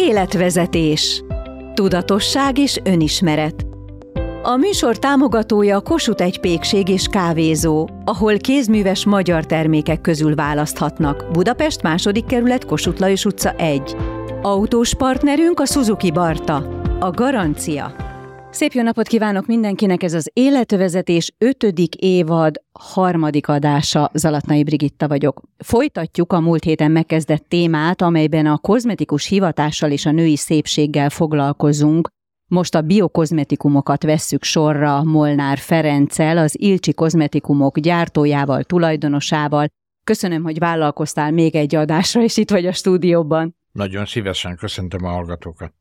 Életvezetés. Tudatosság és önismeret. A műsor támogatója Kossuth egy pékség és kávézó, ahol kézműves magyar termékek közül választhatnak. Budapest második kerület Kossuth Lajos utca 1. Autós partnerünk a Suzuki Barta. A garancia. Szép jó napot kívánok mindenkinek, ez az Életvezetés 5. évad harmadik adása, Zalatnai Brigitta vagyok. Folytatjuk a múlt héten megkezdett témát, amelyben a kozmetikus hivatással és a női szépséggel foglalkozunk. Most a biokozmetikumokat vesszük sorra Molnár Ferenccel, az Ilcsi kozmetikumok gyártójával, tulajdonosával. Köszönöm, hogy vállalkoztál még egy adásra, és itt vagy a stúdióban. Nagyon szívesen köszöntöm a hallgatókat.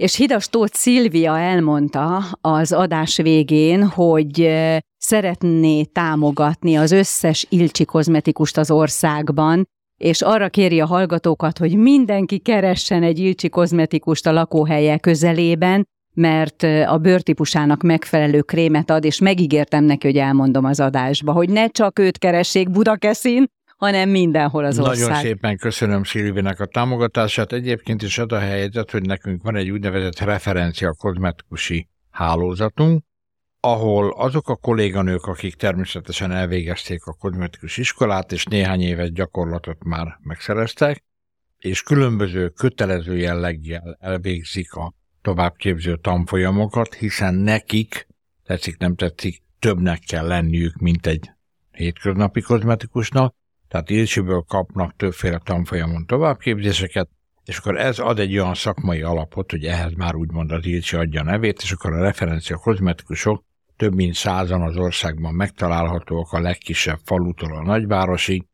És Hidas Tóth Szilvia elmondta az adás végén, hogy szeretné támogatni az összes Ilcsi kozmetikust az országban, és arra kéri a hallgatókat, hogy mindenki keressen egy Ilcsi kozmetikust a lakóhelye közelében, mert a bőrtípusának megfelelő krémet ad, és megígértem neki, hogy elmondom az adásba, hogy ne csak őt keressék Budakeszin, hanem mindenhol az Nagyon ország. Nagyon szépen köszönöm Szilvinek a támogatását. Egyébként is ad a helyzet, hogy nekünk van egy úgynevezett referencia kozmetikusi hálózatunk, ahol azok a kolléganők, akik természetesen elvégezték a kozmetikus iskolát, és néhány éves gyakorlatot már megszereztek, és különböző kötelező jelleggel elvégzik a továbbképző tanfolyamokat, hiszen nekik, tetszik nem tetszik, többnek kell lenniük, mint egy hétköznapi kozmetikusnak, tehát Ilcsiből kapnak többféle tanfolyamon továbbképzéseket, és akkor ez ad egy olyan szakmai alapot, hogy ehhez már úgymond az Ilcsi adja nevét, és akkor a referencia kozmetikusok több mint százan az országban megtalálhatóak a legkisebb falutól a nagyvárosig,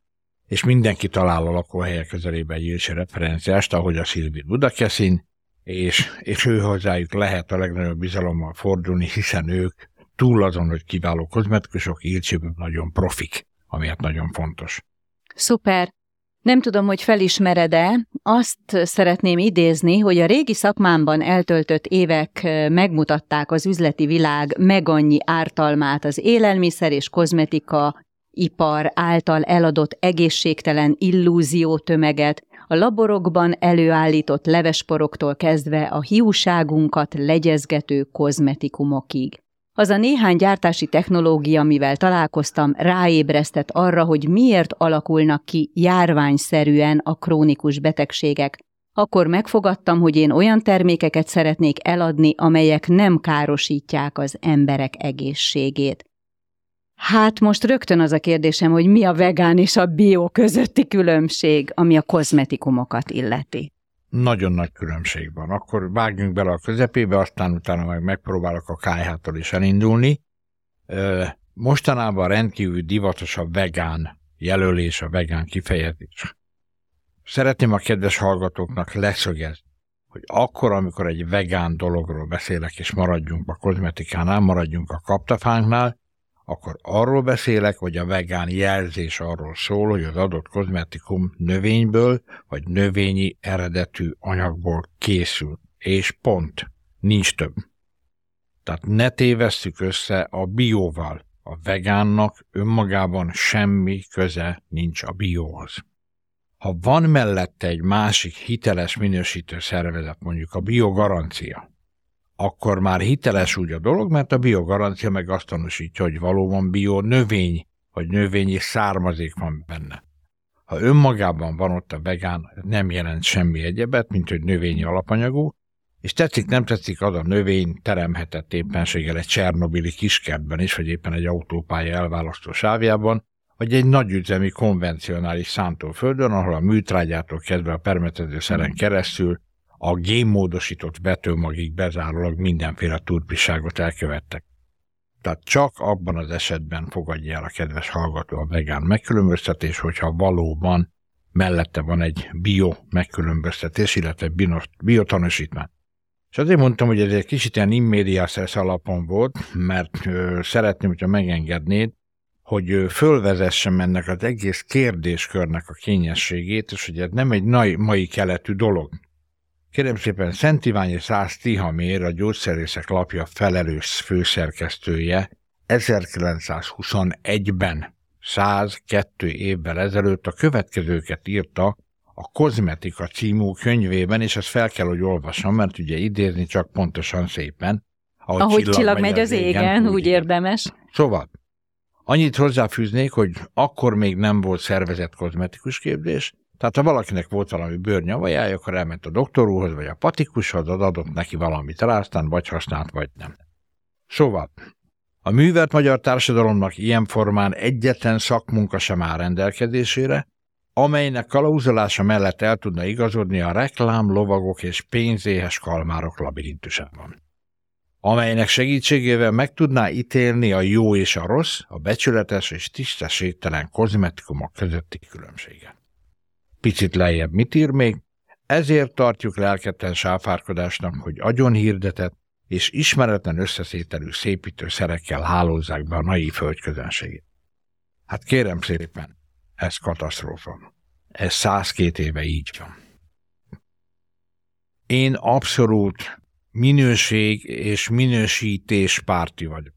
és mindenki talál a lakóhelye közelébe egy Ilcsi referenciást, ahogy a Szilvi Budakeszin, és, és ő hozzájuk lehet a legnagyobb bizalommal fordulni, hiszen ők túl azon, hogy kiváló kozmetikusok, Ilcsiből nagyon profik, ami hát nagyon fontos. Szuper. Nem tudom, hogy felismered-e, azt szeretném idézni, hogy a régi szakmámban eltöltött évek megmutatták az üzleti világ megannyi ártalmát az élelmiszer és kozmetika ipar által eladott egészségtelen illúzió tömeget, a laborokban előállított levesporoktól kezdve a hiúságunkat legyezgető kozmetikumokig. Az a néhány gyártási technológia, amivel találkoztam, ráébresztett arra, hogy miért alakulnak ki járványszerűen a krónikus betegségek. Akkor megfogadtam, hogy én olyan termékeket szeretnék eladni, amelyek nem károsítják az emberek egészségét. Hát most rögtön az a kérdésem, hogy mi a vegán és a bio közötti különbség, ami a kozmetikumokat illeti nagyon nagy különbség van. Akkor vágjunk bele a közepébe, aztán utána meg megpróbálok a kájhától is elindulni. Mostanában rendkívül divatos a vegán jelölés, a vegán kifejezés. Szeretném a kedves hallgatóknak leszögezni, hogy akkor, amikor egy vegán dologról beszélek, és maradjunk a kozmetikánál, maradjunk a kaptafánknál, akkor arról beszélek, hogy a vegán jelzés arról szól, hogy az adott kozmetikum növényből vagy növényi eredetű anyagból készül. És pont. Nincs több. Tehát ne tévesszük össze a bióval. A vegánnak önmagában semmi köze nincs a bióhoz. Ha van mellette egy másik hiteles minősítő szervezet, mondjuk a biogarancia, akkor már hiteles úgy a dolog, mert a biogarancia meg azt tanúsítja, hogy valóban bio növény, vagy növényi származék van benne. Ha önmagában van ott a vegán, nem jelent semmi egyebet, mint hogy növényi alapanyagú, és tetszik, nem tetszik, az a növény teremhetett éppenséggel egy Csernobili kiskertben is, vagy éppen egy autópálya elválasztó sávjában, vagy egy nagyüzemi konvencionális szántóföldön, ahol a műtrágyától kezdve a permetező szeren keresztül a génmódosított vetőmagig bezárólag mindenféle turpiságot elkövettek. Tehát csak abban az esetben fogadja el a kedves hallgató a vegán megkülönböztetés, hogyha valóban mellette van egy bio megkülönböztetés, illetve biotanúsítmány. És azért mondtam, hogy ez egy kicsit ilyen immédiászesz alapon volt, mert ö, szeretném, hogyha megengednéd, hogy ö, fölvezessem ennek az egész kérdéskörnek a kényességét, és hogy ez nem egy mai, mai keletű dolog. Kérem szépen, Szent Ivány és Szász Tihamér, a gyógyszerészek lapja felelős főszerkesztője 1921-ben, 102 évvel ezelőtt a következőket írta a Kozmetika című könyvében, és ezt fel kell, hogy olvassam, mert ugye idézni csak pontosan szépen. Ahogy, ahogy csillag, csillag megy az égen, égen úgy, úgy érdemes. Szóval, annyit hozzáfűznék, hogy akkor még nem volt szervezett kozmetikus képzés, tehát ha valakinek volt valami bőrnyavajája, akkor elment a doktorúhoz, vagy a patikushoz, adott neki valamit rá, aztán vagy használt, vagy nem. Szóval, a művelt magyar társadalomnak ilyen formán egyetlen szakmunka sem áll rendelkezésére, amelynek kalauzolása mellett el tudna igazodni a reklám, lovagok és pénzéhes kalmárok labirintusában amelynek segítségével meg tudná ítélni a jó és a rossz, a becsületes és tisztességtelen kozmetikumok közötti különbséget. Picit lejjebb mit ír még? Ezért tartjuk lelketlen sáfárkodásnak, hogy agyon hirdetett és ismeretlen összeszételű szerekkel hálózzák be a nai földközönségét. Hát kérem szépen, ez katasztrófa. Ez 102 éve így van. Én abszolút minőség és minősítés párti vagyok.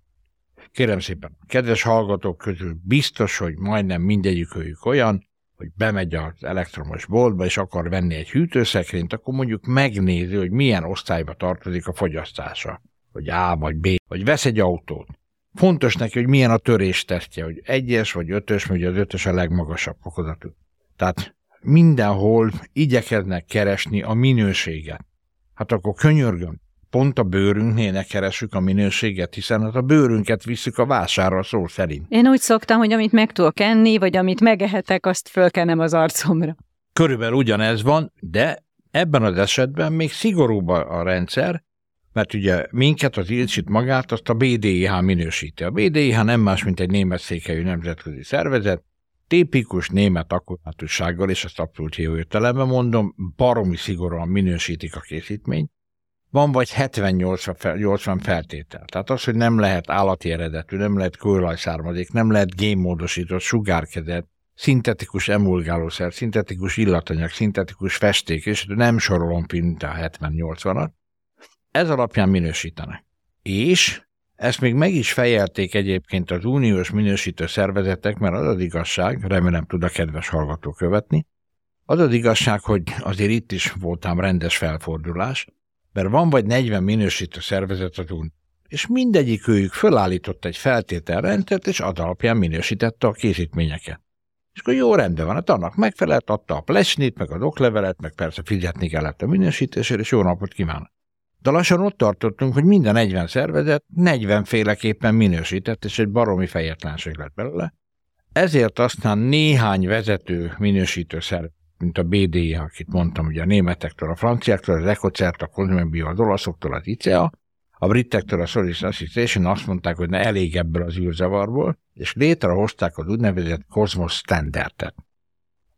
Kérem szépen, kedves hallgatók közül biztos, hogy majdnem mindegyik őjük olyan, hogy bemegy az elektromos boltba, és akar venni egy hűtőszekrényt, akkor mondjuk megnézi, hogy milyen osztályba tartozik a fogyasztása. Hogy A vagy B, vagy vesz egy autót. Fontos neki, hogy milyen a törés tesztje, hogy egyes vagy ötös, vagy az ötös a legmagasabb fokozatú. Tehát mindenhol igyekeznek keresni a minőséget. Hát akkor könyörgöm, pont a bőrünknél ne keressük a minőséget, hiszen hát a bőrünket visszük a vásárra szó szerint. Én úgy szoktam, hogy amit meg tudok enni, vagy amit megehetek, azt fölkenem az arcomra. Körülbelül ugyanez van, de ebben az esetben még szigorúbb a rendszer, mert ugye minket, az Ilcsit magát, azt a BDIH minősíti. A BDIH nem más, mint egy német székelyű nemzetközi szervezet, tipikus német akkuratussággal, és ezt abszolút jó értelemben mondom, baromi szigorúan minősítik a készítményt, van vagy 70-80 feltétel. Tehát az, hogy nem lehet állati eredetű, nem lehet kőolajszármazék, nem lehet génmódosított, sugárkezet, szintetikus emulgálószer, szintetikus illatanyag, szintetikus festék, és nem sorolom mint a 70-80-at, ez alapján minősítenek. És ezt még meg is fejelték egyébként az uniós minősítő szervezetek, mert az az igazság, remélem tud a kedves hallgató követni, az az igazság, hogy azért itt is voltam rendes felfordulás, mert van vagy 40 minősítő szervezet az UN, és mindegyik őjük fölállított egy feltételrendszert, és az alapján minősítette a készítményeket. És akkor jó rendben van, hát annak megfelelt, adta a plesnit, meg az oklevelet, meg persze fizetni kellett a minősítésért, és jó napot kívánok. De lassan ott tartottunk, hogy minden 40 szervezet 40 féleképpen minősített, és egy baromi fejetlenség lett belőle. Ezért aztán néhány vezető minősítő szervezet mint a BDI, akit mondtam, ugye a németektől, a franciáktól, az Ecocert, a Consumer az olaszoktól, az ICEA, a britektől a Solis Association azt mondták, hogy ne elég ebből az űrzavarból, és létrehozták az úgynevezett Cosmos Standardet.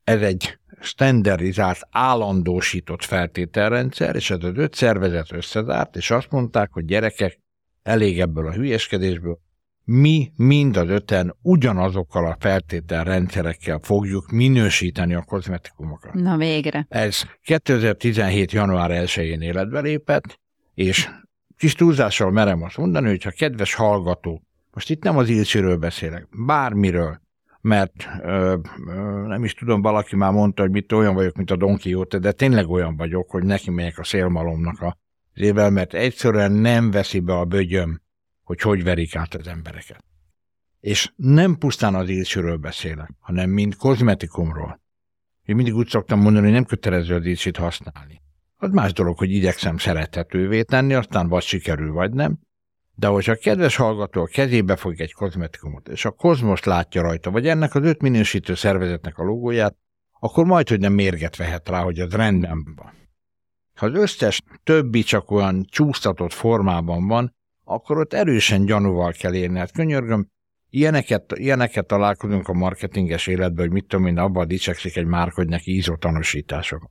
Ez egy standardizált, állandósított feltételrendszer, és ez az öt szervezet összezárt, és azt mondták, hogy gyerekek, elég ebből a hülyeskedésből, mi mind az öten ugyanazokkal a feltételrendszerekkel fogjuk minősíteni a kozmetikumokat. Na végre. Ez 2017. január 1-én életbe lépett, és kis túlzással merem azt mondani, hogy ha kedves hallgató, most itt nem az Ilcsiről beszélek, bármiről, mert ö, ö, nem is tudom, valaki már mondta, hogy mit olyan vagyok, mint a Don Quixote, de tényleg olyan vagyok, hogy neki megyek a szélmalomnak a évvel, mert egyszerűen nem veszi be a bögyöm hogy hogy verik át az embereket. És nem pusztán az ízsőről beszélek, hanem mind kozmetikumról. Én mindig úgy szoktam mondani, hogy nem kötelező az ízsit használni. Az más dolog, hogy igyekszem szerethetővé tenni, aztán vagy sikerül, vagy nem. De hogyha a kedves hallgató a kezébe fog egy kozmetikumot, és a kozmos látja rajta, vagy ennek az öt minősítő szervezetnek a logóját, akkor majd, hogy nem mérget vehet rá, hogy az rendben van. Ha az összes többi csak olyan csúsztatott formában van, akkor ott erősen gyanúval kell érni. Hát könyörgöm, ilyeneket, ilyeneket találkozunk a marketinges életben, hogy mit tudom én, abban dicsekszik egy márk, hogy neki ISO tanúsítások.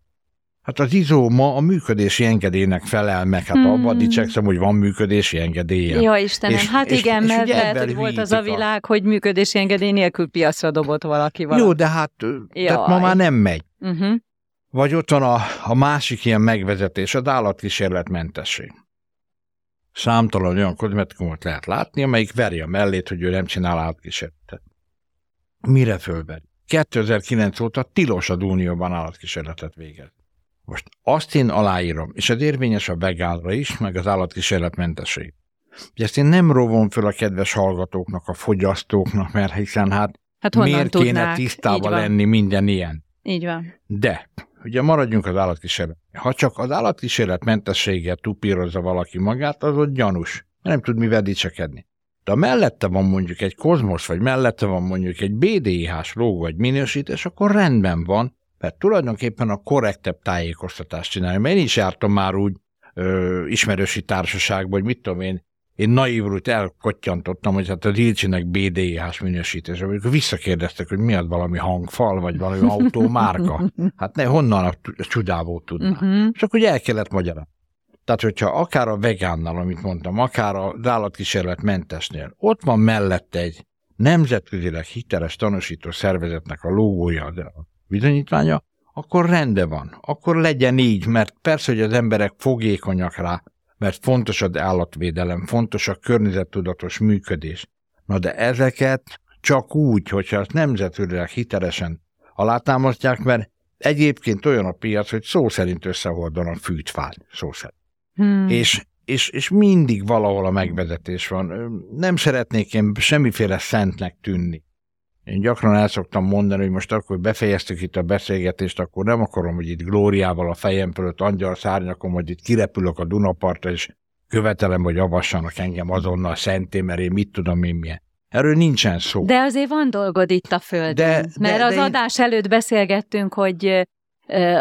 Hát az ISO ma a működési engedélynek felel meg, hát hmm. abban dicsekszem, hogy van működési engedélye. Ja, Istenem, és, hát és, igen, és, mert és lehet, hogy volt az a világ, hogy működési engedély nélkül piacra dobott valaki valami. Jó, de hát tehát ma már nem megy. Uh-huh. Vagy ott van a, a másik ilyen megvezetés, az állatkísérletmentesség. Számtalan olyan kozmetikumot lehet látni, amelyik veri a mellét, hogy ő nem csinál átkísérletet. Mire fölveri? 2009 óta tilos a Unióban állatkísérletet végez. Most azt én aláírom, és ez érvényes a vegánra is, meg az állatkísérletmentesség. Ezt én nem rovom föl a kedves hallgatóknak, a fogyasztóknak, mert hiszen hát, hát miért tudnák? kéne tisztában lenni minden ilyen. Így van. De, ugye maradjunk az állatkísérlet. Ha csak az állatkísérletmentességgel tupírozza valaki magát, az ott gyanús. Nem tud mivel dicsekedni. De ha mellette van mondjuk egy kozmosz, vagy mellette van mondjuk egy BDIH-s logó, egy minősítés, akkor rendben van, mert tulajdonképpen a korrektebb tájékoztatást csinálni. Mert én is jártam már úgy ö, ismerősi társaságban, hogy mit tudom én, én naívul elkottyantottam, hogy hát a Dilcsinek BDIH-s minősítés, amikor visszakérdeztek, hogy mi az valami hangfal, vagy valami autómárka. Hát ne, honnan a csodávó tudná. Uh-huh. És akkor ugye el kellett magyarázni. Tehát, hogyha akár a vegánnal, amit mondtam, akár a állatkísérlet mentesnél, ott van mellette egy nemzetközileg hiteles tanúsító szervezetnek a logója, a bizonyítványa, akkor rende van. Akkor legyen így, mert persze, hogy az emberek fogékonyak rá, mert fontos az állatvédelem, fontos a környezettudatos működés. Na de ezeket csak úgy, hogyha azt nemzetközileg hitelesen alátámasztják, mert egyébként olyan a piac, hogy szó szerint összehordanak fűtfát, szó szerint. Hmm. És, és, és mindig valahol a megvezetés van. Nem szeretnék én semmiféle szentnek tűnni. Én gyakran el szoktam mondani, hogy most akkor befejeztük itt a beszélgetést, akkor nem akarom, hogy itt glóriával a fejem fölött angyal szárnyakom, hogy itt kirepülök a Dunapartra, és követelem, hogy avassanak engem azonnal szenté, mert én mit tudom én milyen. Erről nincsen szó. De azért van dolgod itt a földön. De, mert de, az de adás én... előtt beszélgettünk, hogy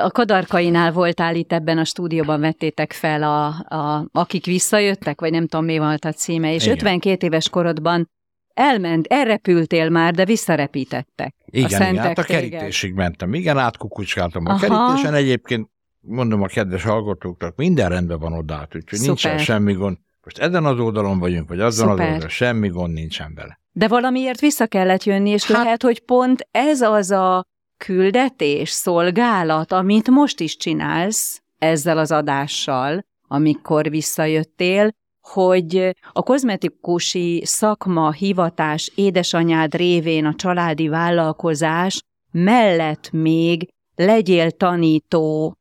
a Kadarkainál voltál itt ebben a stúdióban, vettétek fel, a, a, akik visszajöttek, vagy nem tudom mi volt a címe, és Igen. 52 éves korodban elment, elrepültél már, de visszarepítettek. Igen, a igen hát a kerítésig mentem. Igen, átkukucskáltam a Aha. kerítésen. Egyébként mondom a kedves hallgatóknak, minden rendben van oda át, úgyhogy Szuper. nincsen semmi gond. Most ezen az oldalon vagyunk, vagy azon Szuper. az oldalon, semmi gond nincsen vele. De valamiért vissza kellett jönni, és hát, lehet, hogy pont ez az a küldetés, szolgálat, amit most is csinálsz ezzel az adással, amikor visszajöttél, hogy a kozmetikusi szakma, hivatás, édesanyád révén a családi vállalkozás mellett még legyél tanító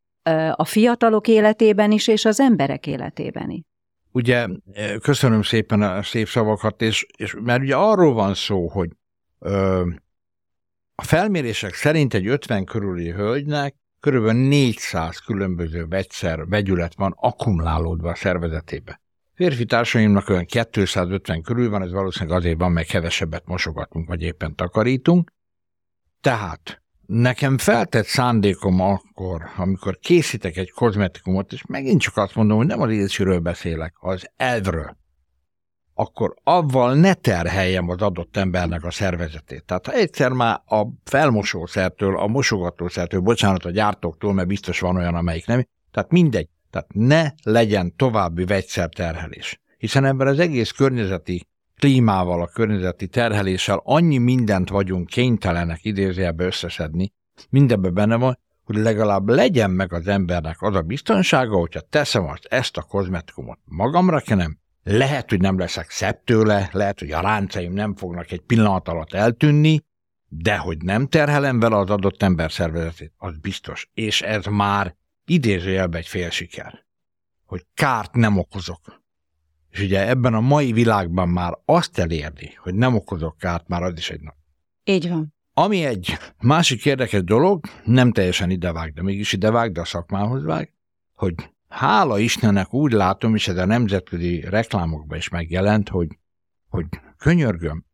a fiatalok életében is, és az emberek életében is. Ugye, köszönöm szépen a szép szavakat, és, és mert ugye arról van szó, hogy ö, a felmérések szerint egy 50 körüli hölgynek körülbelül 400 különböző vegyszer, vegyület van akkumulálódva a szervezetébe. Férfi társaimnak olyan 250 körül van, ez valószínűleg azért van, mert kevesebbet mosogatunk, vagy éppen takarítunk. Tehát nekem feltett szándékom akkor, amikor készítek egy kozmetikumot, és megint csak azt mondom, hogy nem az ízsiről beszélek, az elvről akkor avval ne terheljem az adott embernek a szervezetét. Tehát ha egyszer már a felmosószertől, a mosogatószertől, bocsánat, a gyártóktól, mert biztos van olyan, amelyik nem, tehát mindegy, tehát ne legyen további vegyszerterhelés. Hiszen ebben az egész környezeti klímával, a környezeti terheléssel annyi mindent vagyunk kénytelenek idézőjelbe összeszedni, mindebben benne van, hogy legalább legyen meg az embernek az a biztonsága, hogyha teszem azt, ezt a kozmetikumot magamra kenem, lehet, hogy nem leszek szebb tőle, lehet, hogy a ráncaim nem fognak egy pillanat alatt eltűnni, de hogy nem terhelem vele az adott ember szervezetét, az biztos. És ez már idézőjelben egy fél siker, hogy kárt nem okozok. És ugye ebben a mai világban már azt elérni, hogy nem okozok kárt, már az is egy nagy. Így van. Ami egy másik érdekes dolog, nem teljesen idevág, de mégis idevág, de a szakmához vág, hogy hála Istennek úgy látom, és ez a nemzetközi reklámokban is megjelent, hogy, hogy könyörgöm,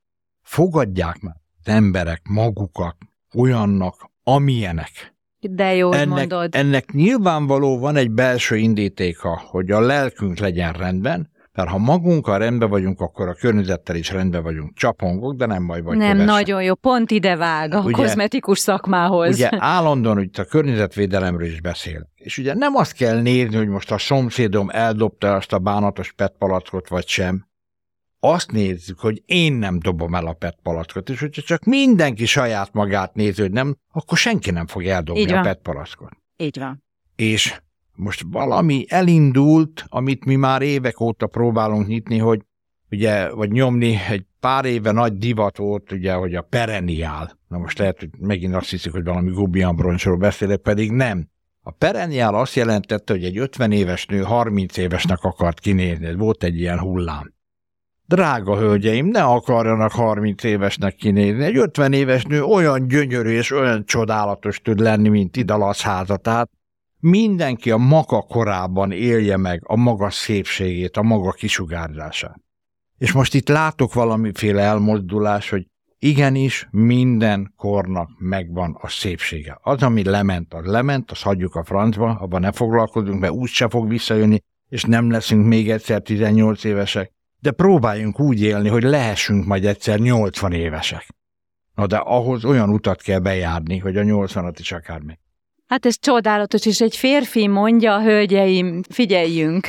fogadják meg az emberek magukat olyannak, amilyenek. De jó, ennek, mondod. Ennek nyilvánvaló van egy belső indítéka, hogy a lelkünk legyen rendben, mert ha magunkkal rendben vagyunk, akkor a környezettel is rendben vagyunk. Csapongok, de nem baj vagy. Nem, kövesse. nagyon jó. Pont ide vág a ugye, kozmetikus szakmához. Ugye állandóan hogy a környezetvédelemről is beszél. És ugye nem azt kell nézni, hogy most a szomszédom eldobta azt a bánatos petpalackot, vagy sem. Azt nézzük, hogy én nem dobom el a petpalackot, és hogyha csak mindenki saját magát nézi, hogy nem, akkor senki nem fog eldobni a petpalackot. Így van. És most valami elindult, amit mi már évek óta próbálunk nyitni, hogy ugye, vagy nyomni, egy pár éve nagy divat volt, ugye, hogy a perenniál. Na most lehet, hogy megint azt hiszik, hogy valami gubiambroncsról beszélek, pedig nem. A perenniál azt jelentette, hogy egy 50 éves nő 30 évesnek akart kinézni. Volt egy ilyen hullám. Drága hölgyeim, ne akarjanak 30 évesnek kinézni. Egy 50 éves nő olyan gyönyörű és olyan csodálatos tud lenni, mint Idalasz házatát. Mindenki a maga korában élje meg a maga szépségét, a maga kisugárzását. És most itt látok valamiféle elmozdulás, hogy igenis minden kornak megvan a szépsége. Az, ami lement, az lement, azt hagyjuk a francba, abban ne foglalkozunk, mert úgyse fog visszajönni, és nem leszünk még egyszer 18 évesek, de próbáljunk úgy élni, hogy lehessünk majd egyszer 80 évesek. Na de ahhoz olyan utat kell bejárni, hogy a 80-at is akár meg. Hát ez csodálatos, és egy férfi mondja, hölgyeim, figyeljünk.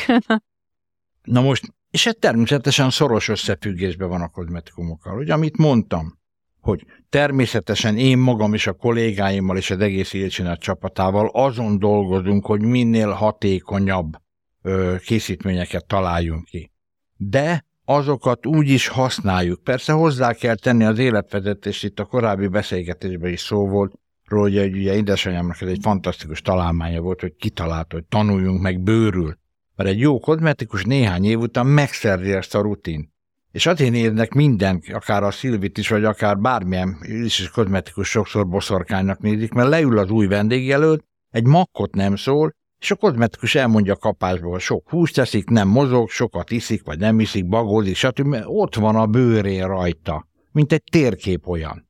Na most, és ez természetesen szoros összefüggésben van a kozmetikumokkal. Ugye, amit mondtam, hogy természetesen én magam és a kollégáimmal és az egész Ilcsinát csapatával azon dolgozunk, hogy minél hatékonyabb ö, készítményeket találjunk ki. De azokat úgy is használjuk. Persze hozzá kell tenni az életvezetést, itt a korábbi beszélgetésben is szó volt, róla, hogy ugye édesanyámnak ez egy fantasztikus találmánya volt, hogy kitalált, hogy tanuljunk meg bőrül. Mert egy jó kozmetikus néhány év után megszerzi ezt a rutin. És azért érnek minden, akár a Szilvit is, vagy akár bármilyen is, is kozmetikus sokszor boszorkánynak nézik, mert leül az új vendégjelölt, egy makkot nem szól, és a kozmetikus elmondja kapásból, sok húst teszik, nem mozog, sokat iszik, vagy nem iszik, bagózik, stb. Ott van a bőrén rajta, mint egy térkép olyan.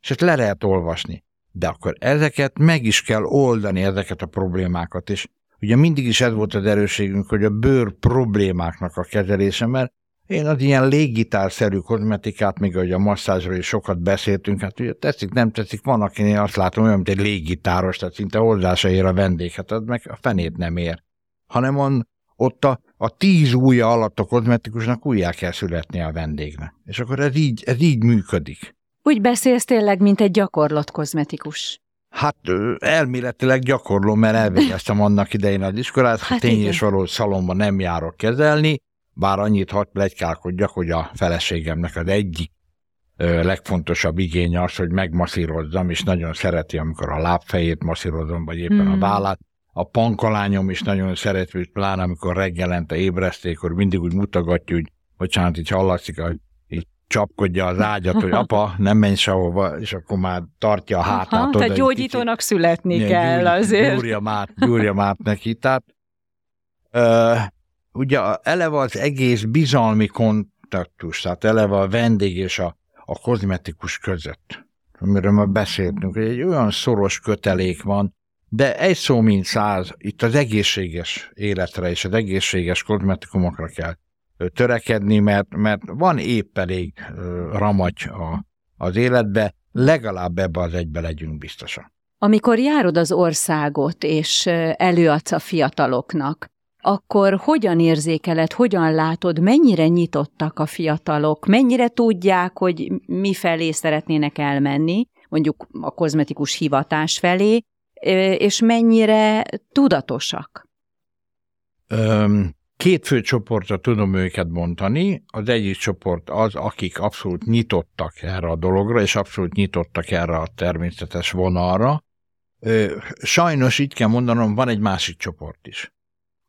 És ezt le lehet olvasni. De akkor ezeket meg is kell oldani, ezeket a problémákat, és ugye mindig is ez volt az erőségünk, hogy a bőr problémáknak a kezelése, mert én az ilyen légitárszerű kozmetikát, még ahogy a masszázsról is sokat beszéltünk, hát ugye tetszik, nem tetszik, van, akinél azt látom olyan, mint egy légitáros, tehát szinte hozzá se ér a vendég, hát az meg a fenét nem ér. Hanem on, ott a, a tíz újja alatt a kozmetikusnak újjá kell születni a vendégnek. És akkor ez így, ez így működik. Úgy beszélsz tényleg, mint egy gyakorlott kozmetikus. Hát elméletileg gyakorlom, mert elvégeztem annak idején az iskolát, hát tény és való szalomban nem járok kezelni, bár annyit hadd plegykálkodjak, hogy a feleségemnek az egyik legfontosabb igénye az, hogy megmasszírozzam, és nagyon szereti, amikor a lábfejét masszírozom, vagy éppen mm. a hmm. vállát. A pankalányom is nagyon szereti, hogy pláne amikor reggelente ébresztékor mindig úgy mutogatja, hogy bocsánat, így hallatszik, hogy így csapkodja az ágyat, hogy apa, nem menj sehova, és akkor már tartja a hátát. Aha, oda, tehát gyógyítónak kicsit, születni kell gyúr, azért. Gyúrja mát, gyúrja mát neki. Tehát ö, ugye eleve az egész bizalmi kontaktus, tehát eleve a vendég és a, a kozmetikus között, amiről már beszéltünk, hogy egy olyan szoros kötelék van, de egy szó mint száz, itt az egészséges életre és az egészséges kozmetikumokra kell törekedni, mert, mert van épp elég ramagy a, az életbe, legalább ebbe az egybe legyünk biztosan. Amikor járod az országot, és előadsz a fiataloknak, akkor hogyan érzékeled, hogyan látod, mennyire nyitottak a fiatalok, mennyire tudják, hogy mi felé szeretnének elmenni, mondjuk a kozmetikus hivatás felé, és mennyire tudatosak? Két fő csoportra tudom őket mondani. Az egyik csoport az, akik abszolút nyitottak erre a dologra, és abszolút nyitottak erre a természetes vonalra. Sajnos így kell mondanom, van egy másik csoport is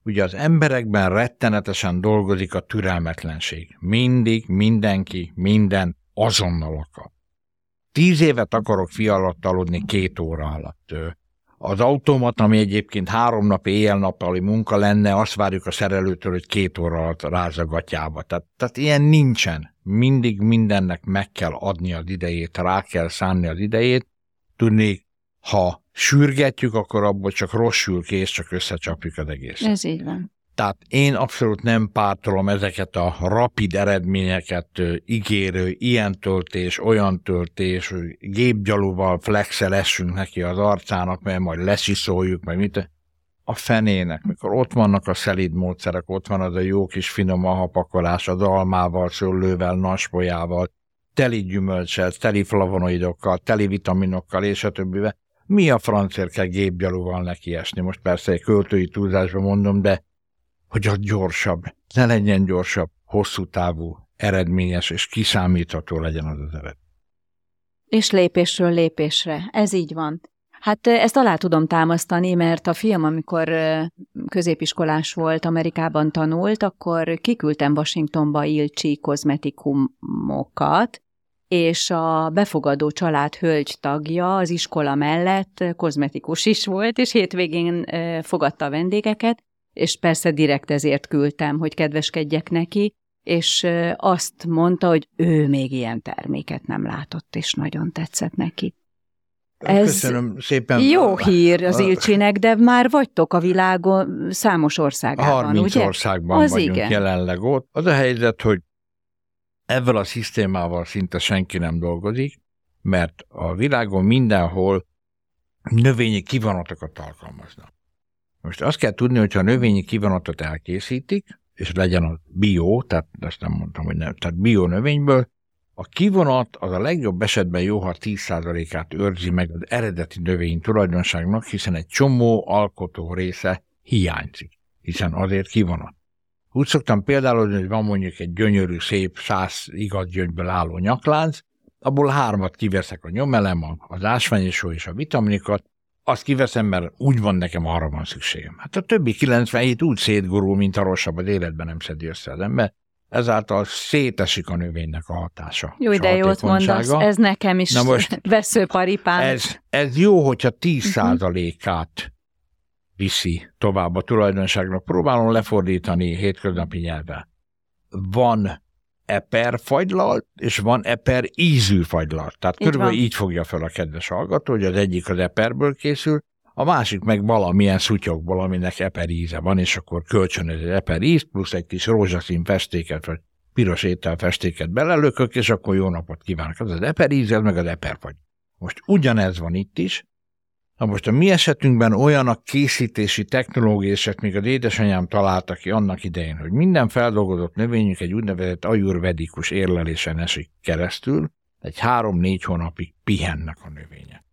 ugye az emberekben rettenetesen dolgozik a türelmetlenség. Mindig, mindenki, minden azonnal akar. Tíz évet akarok fialat aludni két óra alatt. Az automat, ami egyébként három nap éjjel-nappali munka lenne, azt várjuk a szerelőtől, hogy két óra alatt rázza gatyába. Tehát, tehát ilyen nincsen. Mindig mindennek meg kell adni az idejét, rá kell szánni az idejét. Tudni, ha sürgetjük, akkor abból csak rosszul kész, csak összecsapjuk az egészet. Ez így van. Tehát én abszolút nem pártolom ezeket a rapid eredményeket ígérő, ilyen töltés, olyan töltés, gépgyalúval flexelessünk neki az arcának, mert majd lesziszoljuk, meg mit. A fenének, mikor ott vannak a szelíd módszerek, ott van az a jó kis finom hapakolás az almával, szőlővel, naspolyával, teli gyümölcsel, teli flavonoidokkal, teli vitaminokkal, és a többivel mi a francért kell gépgyalúval nekiesni? Most persze egy költői túlzásban mondom, de hogy az gyorsabb, ne legyen gyorsabb, hosszú távú, eredményes és kiszámítható legyen az az eredmény. És lépésről lépésre. Ez így van. Hát ezt alá tudom támasztani, mert a fiam, amikor középiskolás volt, Amerikában tanult, akkor kiküldtem Washingtonba Ilcsi kozmetikumokat, és a befogadó család hölgy tagja az iskola mellett kozmetikus is volt, és hétvégén fogadta a vendégeket, és persze direkt ezért küldtem, hogy kedveskedjek neki, és azt mondta, hogy ő még ilyen terméket nem látott, és nagyon tetszett neki. Ez Köszönöm szépen. Jó hír az Ilcsinek, de már vagytok a világon számos országában, 30 ugye? országban az vagyunk igen. jelenleg ott. Az a helyzet, hogy ezzel a szisztémával szinte senki nem dolgozik, mert a világon mindenhol növényi kivonatokat alkalmaznak. Most azt kell tudni, hogyha a növényi kivonatot elkészítik, és legyen a bio, tehát ezt nem mondtam, hogy nem, tehát bio növényből, a kivonat az a legjobb esetben jó, ha 10%-át őrzi meg az eredeti növény tulajdonságnak, hiszen egy csomó alkotó része hiányzik, hiszen azért kivonat. Úgy szoktam például, hogy van mondjuk egy gyönyörű, szép, száz igaz gyöngyből álló nyaklánc, abból hármat kiveszek a nyomelem, az ásványosó és a vitaminikat, azt kiveszem, mert úgy van nekem, arra van szükségem. Hát a többi 97 úgy szétgurul, mint a rosszabb, az életben nem szedi össze az ember, ezáltal szétesik a növénynek a hatása. Jó, de jót mondasz, ez nekem is Na most veszőparipám. Ez, ez jó, hogyha 10%-át viszi tovább a tulajdonságnak. Próbálom lefordítani hétköznapi nyelvvel. Van eper fagylalt, és van eper ízű fagylalt. Tehát így körülbelül van. így fogja fel a kedves hallgató, hogy az egyik az eperből készül, a másik meg valamilyen szutyokból, aminek eper íze van, és akkor kölcsönöz egy eper íz, plusz egy kis rózsaszín festéket, vagy piros ételfestéket belelökök, és akkor jó napot kívánok. Az az eper íz, ez meg az eper vagy. Most ugyanez van itt is, Na most a mi esetünkben olyan a készítési technológia, és még az édesanyám találta ki annak idején, hogy minden feldolgozott növényünk egy úgynevezett ajurvedikus érlelésen esik keresztül, egy három-négy hónapig pihennek a növények.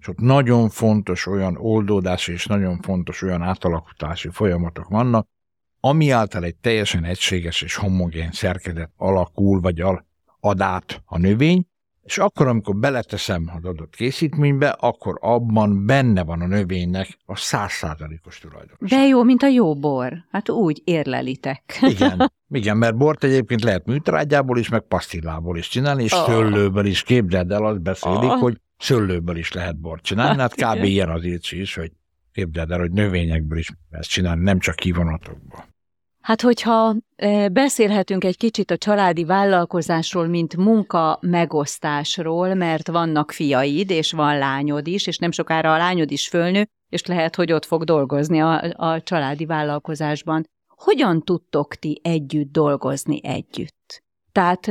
És ott nagyon fontos olyan oldódási és nagyon fontos olyan átalakulási folyamatok vannak, ami által egy teljesen egységes és homogén szerkezet alakul, vagy ad át a növény, és akkor, amikor beleteszem az adott készítménybe, akkor abban benne van a növénynek a százszázalékos tulajdonság. De jó, mint a jó bor. Hát úgy érlelitek. Igen, igen, mert bort egyébként lehet műtrágyából is, meg pasztillából is csinálni, és oh. szőlőből is. Képzeld el, azt beszélik, oh. hogy szőlőből is lehet bort csinálni. Hát kb. ilyen az is, hogy képzeld el, hogy növényekből is ezt csinálni, nem csak kivonatokból. Hát, hogyha beszélhetünk egy kicsit a családi vállalkozásról, mint munka megosztásról, mert vannak fiaid, és van lányod is, és nem sokára a lányod is fölnő, és lehet, hogy ott fog dolgozni a, a családi vállalkozásban. Hogyan tudtok ti együtt dolgozni együtt? Tehát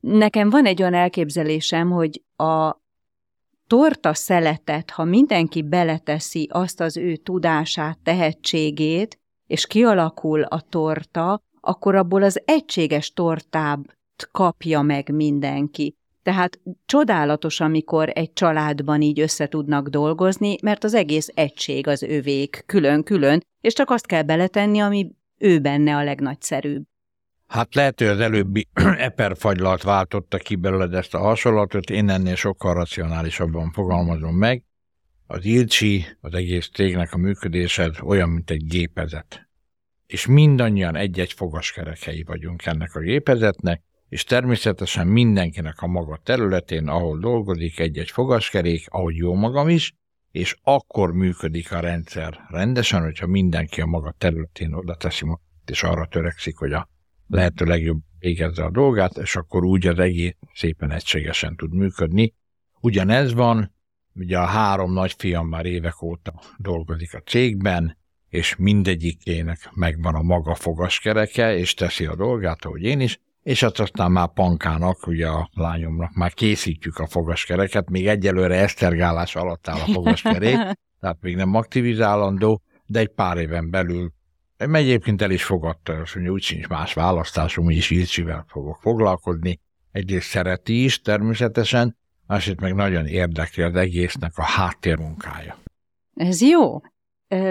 nekem van egy olyan elképzelésem, hogy a torta szeletet, ha mindenki beleteszi azt az ő tudását, tehetségét, és kialakul a torta, akkor abból az egységes tortát kapja meg mindenki. Tehát csodálatos, amikor egy családban így össze tudnak dolgozni, mert az egész egység az övék, külön-külön, és csak azt kell beletenni, ami ő benne a legnagyszerűbb. Hát lehet, hogy az előbbi eperfagylalt váltotta ki belőled ezt a hasonlatot, én ennél sokkal racionálisabban fogalmazom meg az Ilcsi, az egész cégnek a működése olyan, mint egy gépezet. És mindannyian egy-egy fogaskerekei vagyunk ennek a gépezetnek, és természetesen mindenkinek a maga területén, ahol dolgozik egy-egy fogaskerék, ahogy jó magam is, és akkor működik a rendszer rendesen, hogyha mindenki a maga területén oda teszi magát, és arra törekszik, hogy a lehető legjobb végezze a dolgát, és akkor úgy az egész szépen egységesen tud működni. Ugyanez van, Ugye a három nagyfiam már évek óta dolgozik a cégben, és mindegyikének megvan a maga fogaskereke, és teszi a dolgát, ahogy én is, és hát aztán már Pankának, ugye a lányomnak már készítjük a fogaskereket, még egyelőre esztergálás alatt áll a fogaskerék, tehát még nem aktivizálandó, de egy pár éven belül egyébként el is fogadta, azt mondja, úgy sincs más választásom, is Ilcsivel fogok foglalkozni. Egyrészt szereti is természetesen, másrészt meg nagyon érdekli az egésznek a háttérmunkája. Ez jó.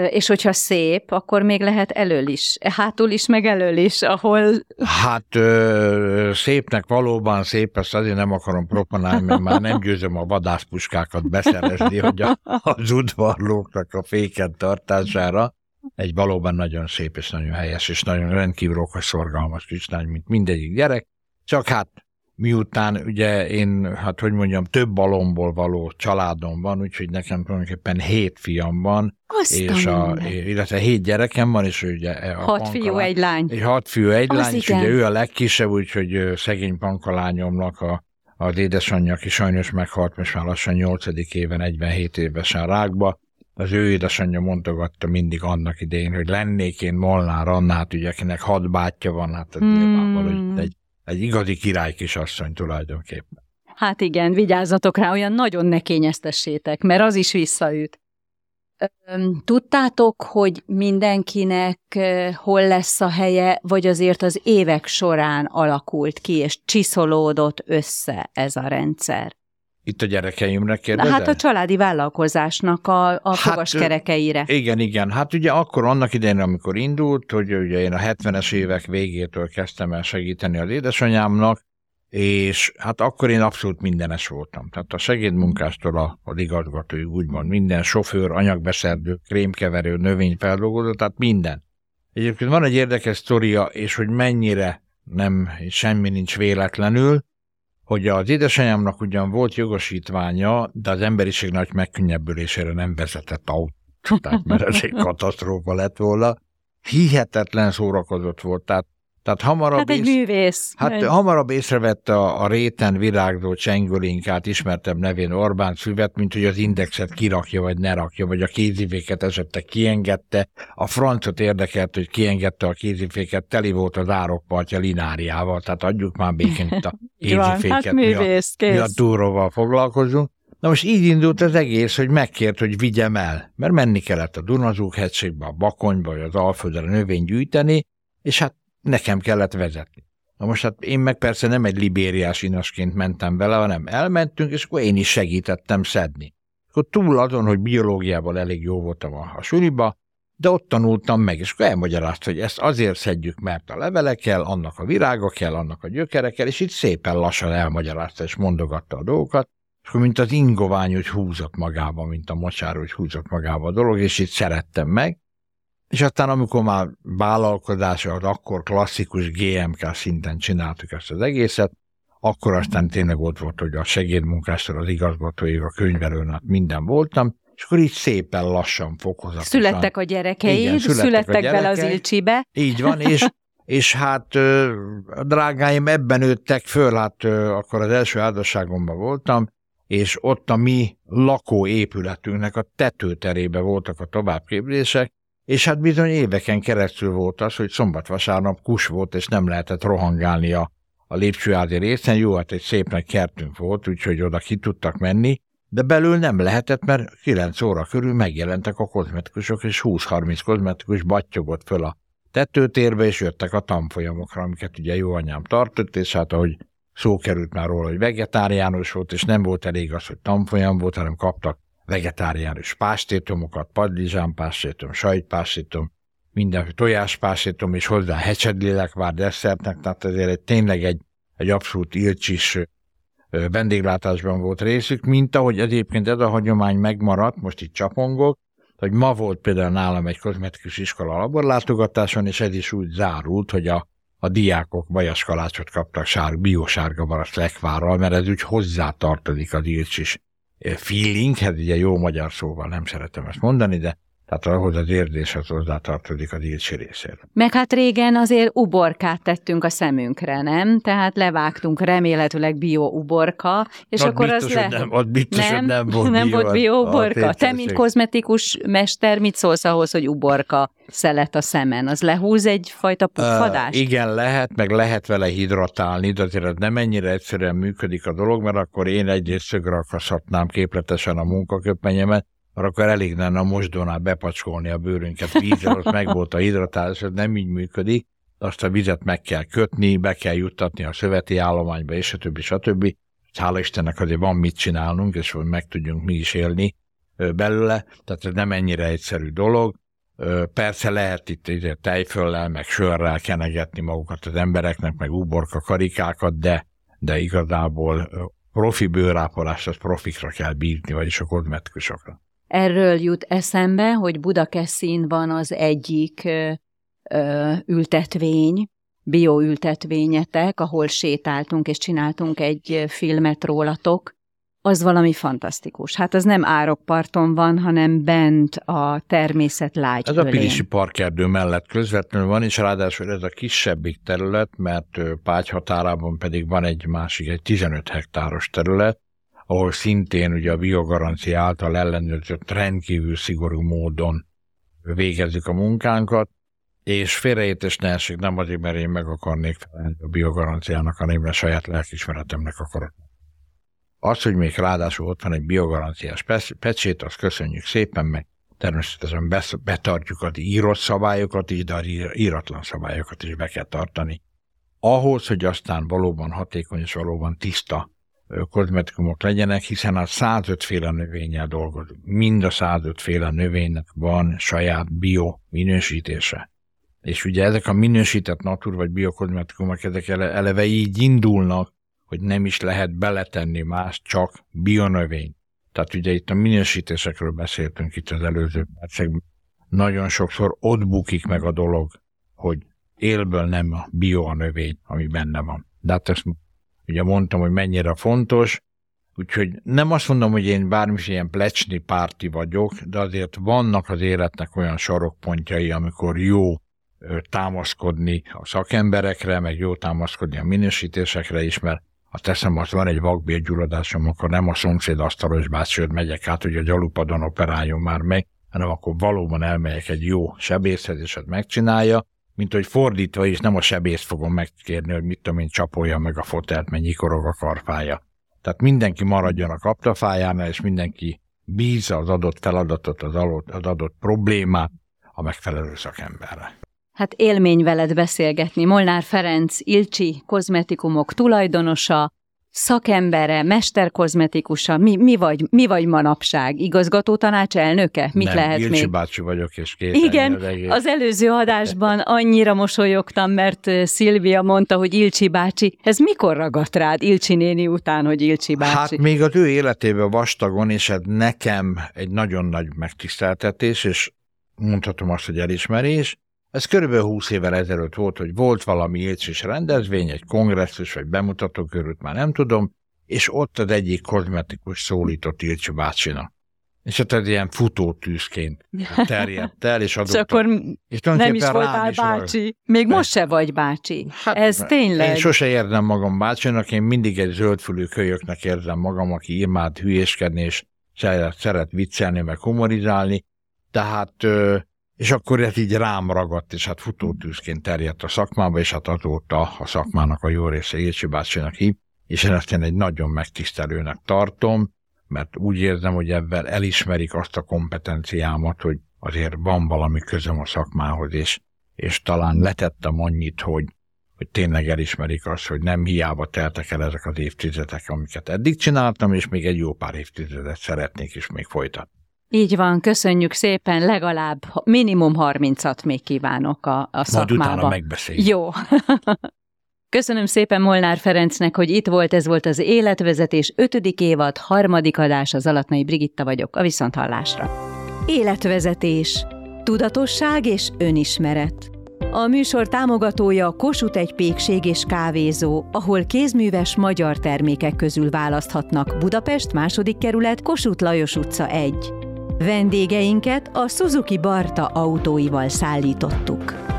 És hogyha szép, akkor még lehet elől is, hátul is, meg elől is, ahol... Hát ö, szépnek valóban szép, ezt azért nem akarom proponálni, mert már nem győzöm a vadászpuskákat beszerezni, hogy a, az udvarlóknak a féken tartására. Egy valóban nagyon szép és nagyon helyes, és nagyon rendkívül okos, szorgalmas kislány, mint mindegyik gyerek. Csak hát miután ugye én, hát hogy mondjam, több balomból való családom van, úgyhogy nekem tulajdonképpen hét fiam van, Azt és a, illetve hét gyerekem van, és ugye a Hat pankalá... fiú, egy lány. Egy hat fiú, egy Az lány, igen. és ugye ő a legkisebb, úgyhogy szegény pankalányomnak a, az édesanyja, aki sajnos meghalt, most már lassan nyolcadik éven, 47 évesen rákba, az ő édesanyja mondogatta mindig annak idején, hogy lennék én Molnár Annát, ugye, akinek hat bátyja van, hát hmm. nyilvánvaló, egy egy igazi király kisasszony tulajdonképpen. Hát igen, vigyázzatok rá, olyan nagyon ne kényeztessétek, mert az is visszaüt. Tudtátok, hogy mindenkinek hol lesz a helye, vagy azért az évek során alakult ki, és csiszolódott össze ez a rendszer? Itt a gyerekeimre kérdezed? Hát a családi vállalkozásnak a, a hát, fogaskerekeire. Igen, igen. Hát ugye akkor annak idején, amikor indult, hogy ugye én a 70-es évek végétől kezdtem el segíteni az édesanyámnak, és hát akkor én abszolút mindenes voltam. Tehát a segédmunkástól a, az igazgatói úgymond minden, sofőr, anyagbeszerző, krémkeverő, növényfeldolgozó, tehát minden. Egyébként van egy érdekes sztoria, és hogy mennyire nem, semmi nincs véletlenül, hogy az édesanyámnak ugyan volt jogosítványa, de az emberiség nagy megkönnyebbülésére nem vezetett autót, mert ez egy katasztrófa lett volna. Hihetetlen szórakozott volt, tehát tehát hamarabb, hát egy ész, művész. Hát egy... hamarabb észrevette a, a réten virágzó csengőlinkát, ismertebb nevén Orbán szüvet, mint hogy az indexet kirakja, vagy ne rakja, vagy a kéziféket esetleg kiengedte. A francot érdekelt, hogy kiengedte a kéziféket, teli volt az árokpartja lináriával, tehát adjuk már békén a kéziféket, hát művész, mi a, mi a túróval foglalkozunk. Na most így indult az egész, hogy megkért, hogy vigyem el, mert menni kellett a Dunazúk hegységbe, a Bakonyba, vagy az Alföldre növény gyűjteni, és hát nekem kellett vezetni. Na most hát én meg persze nem egy libériás inasként mentem bele, hanem elmentünk, és akkor én is segítettem szedni. Akkor túl azon, hogy biológiában elég jó voltam a, a de ott tanultam meg, és akkor elmagyarázta, hogy ezt azért szedjük, mert a levele kell, annak a virága kell, annak a gyökere kell, és itt szépen lassan elmagyarázta, és mondogatta a dolgokat, és akkor mint az ingovány, hogy húzott magába, mint a mocsár, hogy húzott magába a dolog, és itt szerettem meg, és aztán, amikor már vállalkozás, az akkor klasszikus GMK szinten csináltuk ezt az egészet, akkor aztán tényleg ott volt, hogy a segédmunkástól az igazgatóig, a könyvelőn, hát minden voltam, és akkor így szépen lassan fokozatosan. Születtek a gyerekeid, Igen, születtek, születtek a bele az Ilcsibe. Így van, és, és hát drágáim ebben nőttek föl, hát akkor az első házasságomban voltam, és ott a mi lakóépületünknek a tetőterébe voltak a továbbképzések, és hát bizony éveken keresztül volt az, hogy szombat-vasárnap kus volt, és nem lehetett rohangálni a, a lépcsőházi részen. Jó, hát egy szép kertünk volt, úgyhogy oda ki tudtak menni, de belül nem lehetett, mert 9 óra körül megjelentek a kozmetikusok, és 20-30 kozmetikus battyogott föl a tetőtérbe, és jöttek a tanfolyamokra, amiket ugye jó anyám tartott, és hát ahogy szó került már róla, hogy vegetáriánus volt, és nem volt elég az, hogy tanfolyam volt, hanem kaptak vegetáriánus pástétomokat, padlizsánpástétom, sajtpástétom, minden tojáspástétom, és hozzá hecsedlélekvár desszertnek, tehát ezért egy, tényleg egy, egy abszolút ilcsis vendéglátásban volt részük, mint ahogy egyébként ez a hagyomány megmaradt, most itt csapongok, hogy ma volt például nálam egy kozmetikus iskola laborlátogatáson, és ez is úgy zárult, hogy a, a diákok vajaskalácsot kaptak sár, biosárga barasz lekvárral, mert ez úgy hozzá tartozik az ilcsis feeling, hát ugye jó magyar szóval nem szeretem ezt mondani, de tehát ahhoz az érzéshez hozzátartozik az ilcsi részéről. Meg hát régen azért uborkát tettünk a szemünkre, nem? Tehát levágtunk remélhetőleg bio-uborka, és Na, akkor biztos, az le... Nem, ott biztos, nem, nem volt nem bio, volt bio-uborka. Te, mint kozmetikus mester, mit szólsz ahhoz, hogy uborka szelet a szemen? Az lehúz egyfajta puffadást? Uh, igen, lehet, meg lehet vele hidratálni, de azért ez nem ennyire egyszerűen működik a dolog, mert akkor én egyrészt szögre akaszhatnám képletesen a munkaköpenyemet, mert akkor elég lenne a mosdónál bepacskolni a bőrünket vízzel, ott meg volt a hidratálás, ez nem így működik, azt a vizet meg kell kötni, be kell juttatni a szöveti állományba, és a többi, stb. Hála Istennek azért van mit csinálnunk, és hogy meg tudjunk mi is élni belőle, tehát ez nem ennyire egyszerű dolog. Persze lehet itt ide tejföllel, meg sörrel kenegetni magukat az embereknek, meg uborka karikákat, de, de igazából profi bőrápolást az profikra kell bírni, vagyis a kozmetikusokra. Erről jut eszembe, hogy Budakeszin van az egyik ö, ö, ültetvény, bioültetvényetek, ahol sétáltunk és csináltunk egy filmet rólatok, az valami fantasztikus. Hát az nem árokparton van, hanem bent a természet lágy Ez a Pilisi parkerdő mellett közvetlenül van, és ráadásul ez a kisebbik terület, mert Págy határában pedig van egy másik, egy 15 hektáros terület, ahol szintén ugye a biogarancia által ellenőrzött rendkívül szigorú módon végezzük a munkánkat, és félreértés ne esik, nem azért, mert én meg akarnék felelni a biogaranciának, hanem mert saját lelkismeretemnek akarok. Az, hogy még ráadásul ott van egy biogaranciás pecsét, azt köszönjük szépen, meg természetesen betartjuk az írott szabályokat is, de az íratlan szabályokat is be kell tartani. Ahhoz, hogy aztán valóban hatékony és valóban tiszta kozmetikumok legyenek, hiszen a 105 féle növényel dolgozunk. Mind a 105 féle növénynek van saját bio minősítése. És ugye ezek a minősített natur vagy biokozmetikumok, ezek eleve így indulnak, hogy nem is lehet beletenni más, csak bionövény. Tehát ugye itt a minősítésekről beszéltünk itt az előző percekben. Nagyon sokszor ott bukik meg a dolog, hogy élből nem a bio a növény, ami benne van. De hát ezt ugye mondtam, hogy mennyire fontos, úgyhogy nem azt mondom, hogy én bármilyen plecsni párti vagyok, de azért vannak az életnek olyan sarokpontjai, amikor jó támaszkodni a szakemberekre, meg jó támaszkodni a minősítésekre is, mert ha teszem, azt van egy vakbélgyulladásom, akkor nem a szomszéd asztalos bácsőd megyek át, hogy a gyalupadon operáljon már meg, hanem akkor valóban elmegyek egy jó sebészhez, és ezt megcsinálja, mint hogy fordítva is nem a sebész fogom megkérni, hogy mit tudom én, csapolja meg a fotelt, mert nyikorog a karfája. Tehát mindenki maradjon a kaptafájánál, és mindenki bízza az adott feladatot, az adott, az adott problémát a megfelelő szakemberre. Hát élmény veled beszélgetni. Molnár Ferenc, Ilcsi kozmetikumok tulajdonosa, szakembere, mesterkozmetikusa, mi, mi, vagy, mi vagy manapság? Igazgató tanács elnöke? Mit Nem, lehet Ilcsi még? bácsi vagyok, és kész. Igen, az, az előző adásban annyira mosolyogtam, mert Szilvia mondta, hogy Ilcsi bácsi, ez mikor ragadt rád Ilcsi néni után, hogy Ilcsi bácsi? Hát még az ő életében vastagon, és ez nekem egy nagyon nagy megtiszteltetés, és mondhatom azt, hogy elismerés, ez körülbelül 20 évvel ezelőtt volt, hogy volt valami écsis rendezvény, egy kongresszus vagy bemutató körült, már nem tudom, és ott az egyik kozmetikus szólított Ilcsi bácsinak. És ott ez ilyen futótűzként terjedt el, és adott. És akkor és nem is voltál is bácsi. Van. Még most se vagy bácsi. Hát, ez tényleg. Én sose érzem magam bácsinak, én mindig egy zöldfülű kölyöknek érzem magam, aki imád hülyéskedni, és szeret, szeret viccelni, meg humorizálni. Tehát és akkor ez így rám ragadt, és hát futótűzként terjedt a szakmába, és hát azóta a szakmának a jó része Jécsi bácsinak hív, és én ezt én egy nagyon megtisztelőnek tartom, mert úgy érzem, hogy ebben elismerik azt a kompetenciámat, hogy azért van valami közöm a szakmához, és, és talán letettem annyit, hogy, hogy tényleg elismerik azt, hogy nem hiába teltek el ezek az évtizedek, amiket eddig csináltam, és még egy jó pár évtizedet szeretnék is még folytatni. Így van, köszönjük szépen, legalább minimum 30-at még kívánok a, a szakmába. Majd utána megbeszéljük. Jó. Köszönöm szépen Molnár Ferencnek, hogy itt volt, ez volt az Életvezetés 5. évad, harmadik adás, az Alatnai Brigitta vagyok, a Viszonthallásra. Életvezetés. Tudatosság és önismeret. A műsor támogatója Kossuth egy pékség és kávézó, ahol kézműves magyar termékek közül választhatnak Budapest második kerület Kossuth Lajos utca 1. Vendégeinket a Suzuki Barta autóival szállítottuk.